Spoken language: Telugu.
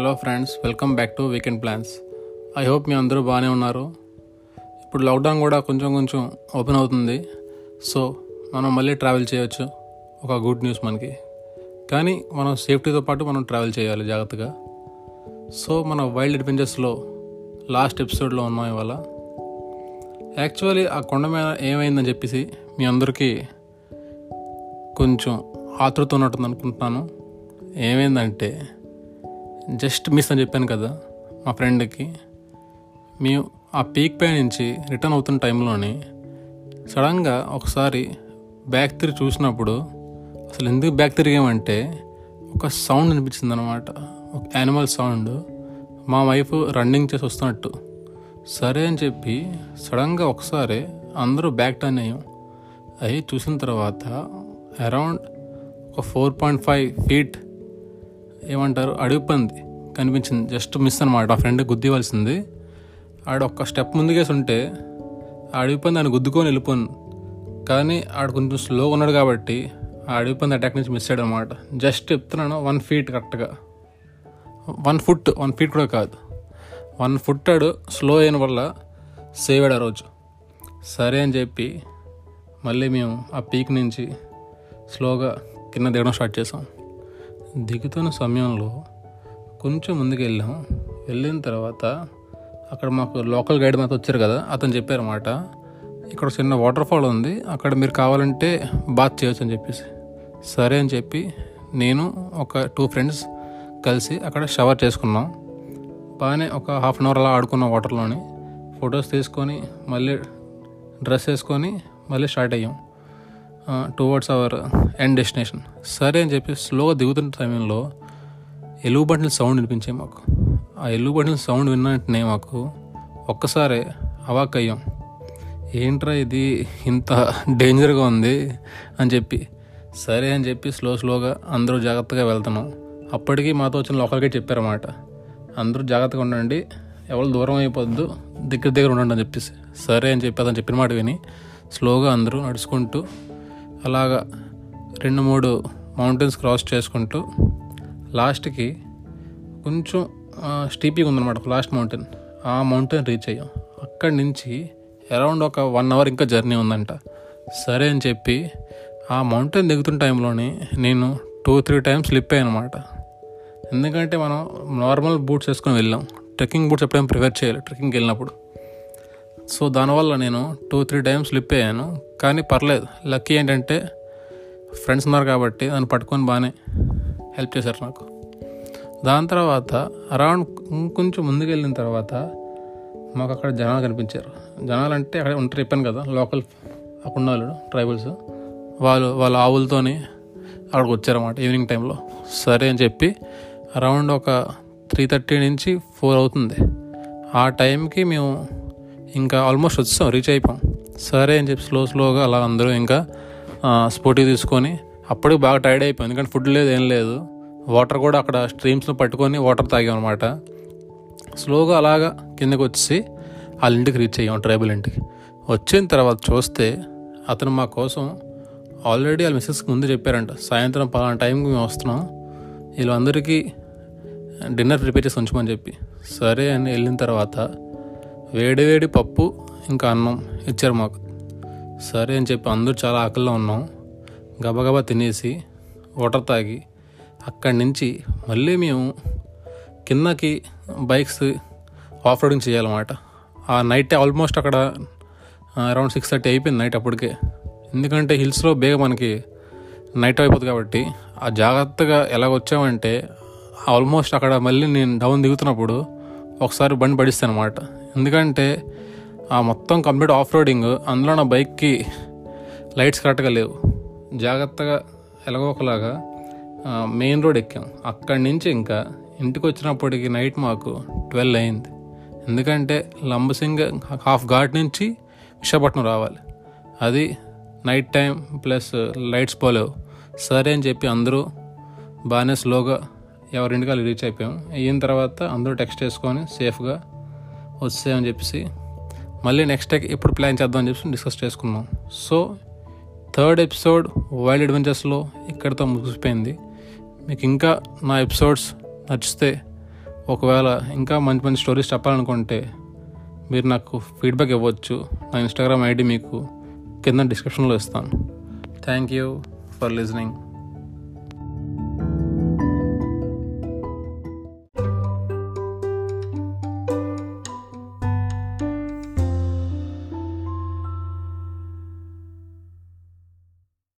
Hello friends welcome back to weekend plans I hope మీ అందరూ బాగానే ఉన్నారు. ఇప్పుడు లాక్డౌన్ కూడా కొంచెం కొంచెం ఓపెన్ అవుతుంది. సో మనం మళ్ళీ ట్రావెల్ చేయొచ్చు. ఒక గుడ్ న్యూస్ మనకి. కానీ మనం సేఫ్టీతో పాటు మనం ట్రావెల్ చేయాలి జాగ్రత్తగా. సో మన వైల్డ్ అడ్వెంచర్స్లో లాస్ట్ ఎపిసోడ్లో ఉన్నాం ఇవాళ. యాక్చువల్లీ ఆ కొండ మీద ఏమైందని చెప్పేసి మీ అందరికీ కొంచెం ఆతృత ఉన్నట్టుంది అనుకుంటున్నాను. ఏమైందంటే జస్ట్ మిస్ అని చెప్పాను కదా మా ఫ్రెండ్కి. మేము ఆ పీక్ పై నుంచి రిటర్న్ అవుతున్న టైంలోనే సడన్గా ఒకసారి బ్యాక్ తిరిగి చూసినప్పుడు అసలు ఎందుకు బ్యాక్ తిరిగామంటే ఒక సౌండ్ అనిపించింది అనమాట ఒక యానిమల్ సౌండ్. మా వైఫ్ రన్నింగ్ చేసి వస్తున్నట్టు. సరే అని చెప్పి సడన్గా ఒకసారి అందరూ బ్యాక్ టర్న్ అయ్యాం. అవి చూసిన తర్వాత అరౌండ్ ఒక ఫోర్ పాయింట్ ఫైవ్ ఫీట్ ఏమంటారు? అడవి పంది కనిపించింది. జస్ట్ మిస్ అనమాట ఆ ఫ్రెండ్ గుద్దివలసింది ఆడ ఒక్క స్టెప్ ముందుకేసి ఉంటే ఆ అడవి పంది ఆయన గుద్దుకొని వెళ్ళిపోను. కానీ ఆడు కొంచెం స్లోగా ఉన్నాడు కాబట్టి ఆ అడవి పంది అటాక్ నుంచి మిస్ అయ్యాడు అనమాట జస్ట్ చెప్తున్నాను వన్ ఫీట్ కరెక్ట్గా. వన్ ఫుట్ వన్ ఫీట్ కూడా కాదు. వన్ ఫుట్ ఆడు స్లో అయిన వల్ల సేవ్ అయ్యాడు ఆ రోజు. సరే అని చెప్పి మళ్ళీ మేము ఆ పీక్ నుంచి స్లోగా కింద దిగడం స్టార్ట్ చేసాం. దిగుతున్న సమయంలో కొంచెం ముందుకు వెళ్ళాం వెళ్ళిన తర్వాత అక్కడ మాకు లోకల్ గైడ్ మాతో వచ్చారు కదా అతను చెప్పారన్నమాట ఇక్కడ చిన్న వాటర్ ఫాల్ ఉంది అక్కడ మీరు కావాలంటే బాత్ చేయొచ్చు అని చెప్పేసి. సరే అని చెప్పి నేను ఒక టూ ఫ్రెండ్స్ కలిసి అక్కడ షవర్ చేసుకున్నాం. బాగానే ఒక హాఫ్ అన్ అవర్ అలా ఆడుకున్నాం వాటర్లోని. ఫొటోస్ తీసుకొని మళ్ళీ డ్రెస్ వేసుకొని మళ్ళీ స్టార్ట్ అయ్యాం. టువర్డ్స్ అవర్ ఎండ్ డెస్టినేషన్ సరే అని చెప్పి స్లోగా దిగుతున్న సమయంలో ఎలుగు సౌండ్ వినిపించాయి మాకు. ఆ ఎలుగుబంటిల సౌండ్ విన్న వెంటనే మాకు ఒక్కసారే అవాక్ అయ్యాం ఏంట్రా ఇది? ఇంత డేంజర్గా ఉంది అని చెప్పి. సరే అని చెప్పి స్లో స్లోగా అందరూ జాగ్రత్తగా వెళ్తున్నాం. అప్పటికి మాతో వచ్చిన లోకల్ చెప్పారన్నమాట. అందరూ జాగ్రత్తగా ఉండండి ఎవరు దూరం అయిపోద్దు దగ్గర దగ్గర ఉండండి అని చెప్పేసి. సరే అని చెప్పి అతను చెప్పిన మాట విని స్లోగా అందరూ నడుచుకుంటూ అలాగా రెండు మూడు మౌంటైన్స్ క్రాస్ చేసుకుంటూ లాస్ట్కి కొంచెం స్టీపీగా ఉందన్నమాట లాస్ట్ మౌంటైన్. ఆ మౌంటైన్ రీచ్ అయ్యాం. అక్కడి నుంచి అరౌండ్ ఒక వన్ అవర్ ఇంకా జర్నీ ఉందంట. సరే అని చెప్పి ఆ మౌంటైన్ దిగుతున్న టైంలోనే నేను టూ త్రీ టైమ్స్ స్లిప్ అయ్యాను అనమాట ఎందుకంటే మనం నార్మల్ బూట్స్ వేసుకొని వెళ్ళాం. ట్రెక్కింగ్ బూట్స్ ఎప్పుడైనా ప్రిఫర్ చేయాలి ట్రెక్కింగ్కి వెళ్ళినప్పుడు. సో దానివల్ల నేను టూ త్రీ టైమ్స్ స్లిప్ అయ్యాను. కానీ పర్లేదు. లక్కీ ఏంటంటే ఫ్రెండ్స్ ఉన్నారు కాబట్టి నన్ను పట్టుకొని బాగానే హెల్ప్ చేశారు నాకు. దాని తర్వాత అరౌండ్ ఇంకొంచెం ముందుకు వెళ్ళిన తర్వాత మాకు అక్కడ జనాలు కనిపించారు. జనాలు అంటే అక్కడ ఉంటారు చెప్పాను కదా లోకల్ అక్కడ ఉన్న వాళ్ళు ట్రైబల్స్ వాళ్ళు వాళ్ళ ఆవులతోని అక్కడికి వచ్చారన్నమాట ఈవినింగ్ టైంలో సరే అని చెప్పి అరౌండ్ ఒక త్రీ థర్టీ నుంచి ఫోర్ అవుతుంది. ఆ టైంకి మేము ఇంకా ఆల్మోస్ట్ వచ్చాం రీచ్ అయిపోయాం. సరే అని చెప్పి స్లో స్లోగా అలా అందరూ ఇంకా స్పోటీ తీసుకొని అప్పటికి బాగా టైర్డ్ అయిపోయింది ఎందుకంటే ఫుడ్ లేదు ఏం లేదు. వాటర్ కూడా అక్కడ స్ట్రీమ్స్లో పట్టుకొని వాటర్ తాగాం అనమాట స్లోగా అలాగా కిందకి వచ్చి వాళ్ళ ఇంటికి రీచ్ అయ్యాం ట్రైబల్ ఇంటికి. వచ్చిన తర్వాత చూస్తే అతను మా కోసం ఆల్రెడీ వాళ్ళ మిస్సెస్కి ముందు చెప్పారంట సాయంత్రం పలానా టైంకి మేము వస్తున్నాం. వీళ్ళందరికీ డిన్నర్ ప్రిపేర్ చేసి ఉంచమని చెప్పి. సరే అని వెళ్ళిన తర్వాత వేడి వేడి పప్పు ఇంకా అన్నం ఇచ్చారు మాకు. సరే అని చెప్పి అందరూ చాలా ఆకలిలో ఉన్నాం. గబగబా తినేసి వాటర్ తాగి అక్కడి నుంచి మళ్ళీ మేము కిందకి బైక్స్ ఆఫ్ రోడింగ్ చేయాలన్నమాట. ఆ నైట్ ఆల్మోస్ట్ అక్కడ అరౌండ్ సిక్స్ థర్టీ అయిపోయింది నైట్ అప్పటికే. ఎందుకంటే హిల్స్లో బేగ మనకి నైట్ అయిపోతుంది కాబట్టి ఆ జాగ్రత్తగా ఎలాగ వచ్చామంటే ఆల్మోస్ట్ అక్కడ మళ్ళీ నేను డౌన్ దిగుతున్నప్పుడు ఒకసారి బండి పడిస్తాను అనమాట ఎందుకంటే ఆ మొత్తం కంప్లీట్ ఆఫ్ రోడింగ్ అందులో నా బైక్కి లైట్స్ కరెక్ట్గా లేవు. జాగ్రత్తగా ఎలాగో ఒకలాగా మెయిన్ రోడ్ ఎక్కాం. అక్కడి నుంచి ఇంకా ఇంటికి వచ్చినప్పటికి నైట్ మాకు ట్వెల్వ్ అయింది. ఎందుకంటే లంబసింగ్ హాఫ్ ఘాట్ నుంచి విశాఖపట్నం రావాలి. అది నైట్ టైం ప్లస్ లైట్స్ పోలేవు. సరే అని చెప్పి అందరూ బాగానే స్లోగా ఎవరింటికి రీచ్ అయిపోయాం. అయిన తర్వాత అందరూ టెక్స్ట్ చేసుకొని సేఫ్గా వచ్చామని చెప్పేసి మళ్ళీ నెక్స్ట్ ఎప్పుడు ప్లాన్ చేద్దామని చెప్పి డిస్కస్ చేసుకున్నాం. సో థర్డ్ ఎపిసోడ్ వైల్డ్ అడ్వెంచర్స్లో ఇక్కడితో ముగిసిపోయింది. మీకు ఇంకా నా ఎపిసోడ్స్ నచ్చితే ఒకవేళ ఇంకా మంచి మంచి స్టోరీస్ చెప్పాలనుకుంటే మీరు నాకు ఫీడ్బ్యాక్ ఇవ్వచ్చు. నా ఇన్స్టాగ్రామ్ ఐడి మీకు కింద డిస్క్రిప్షన్లో ఇస్తాను. Thank you for listening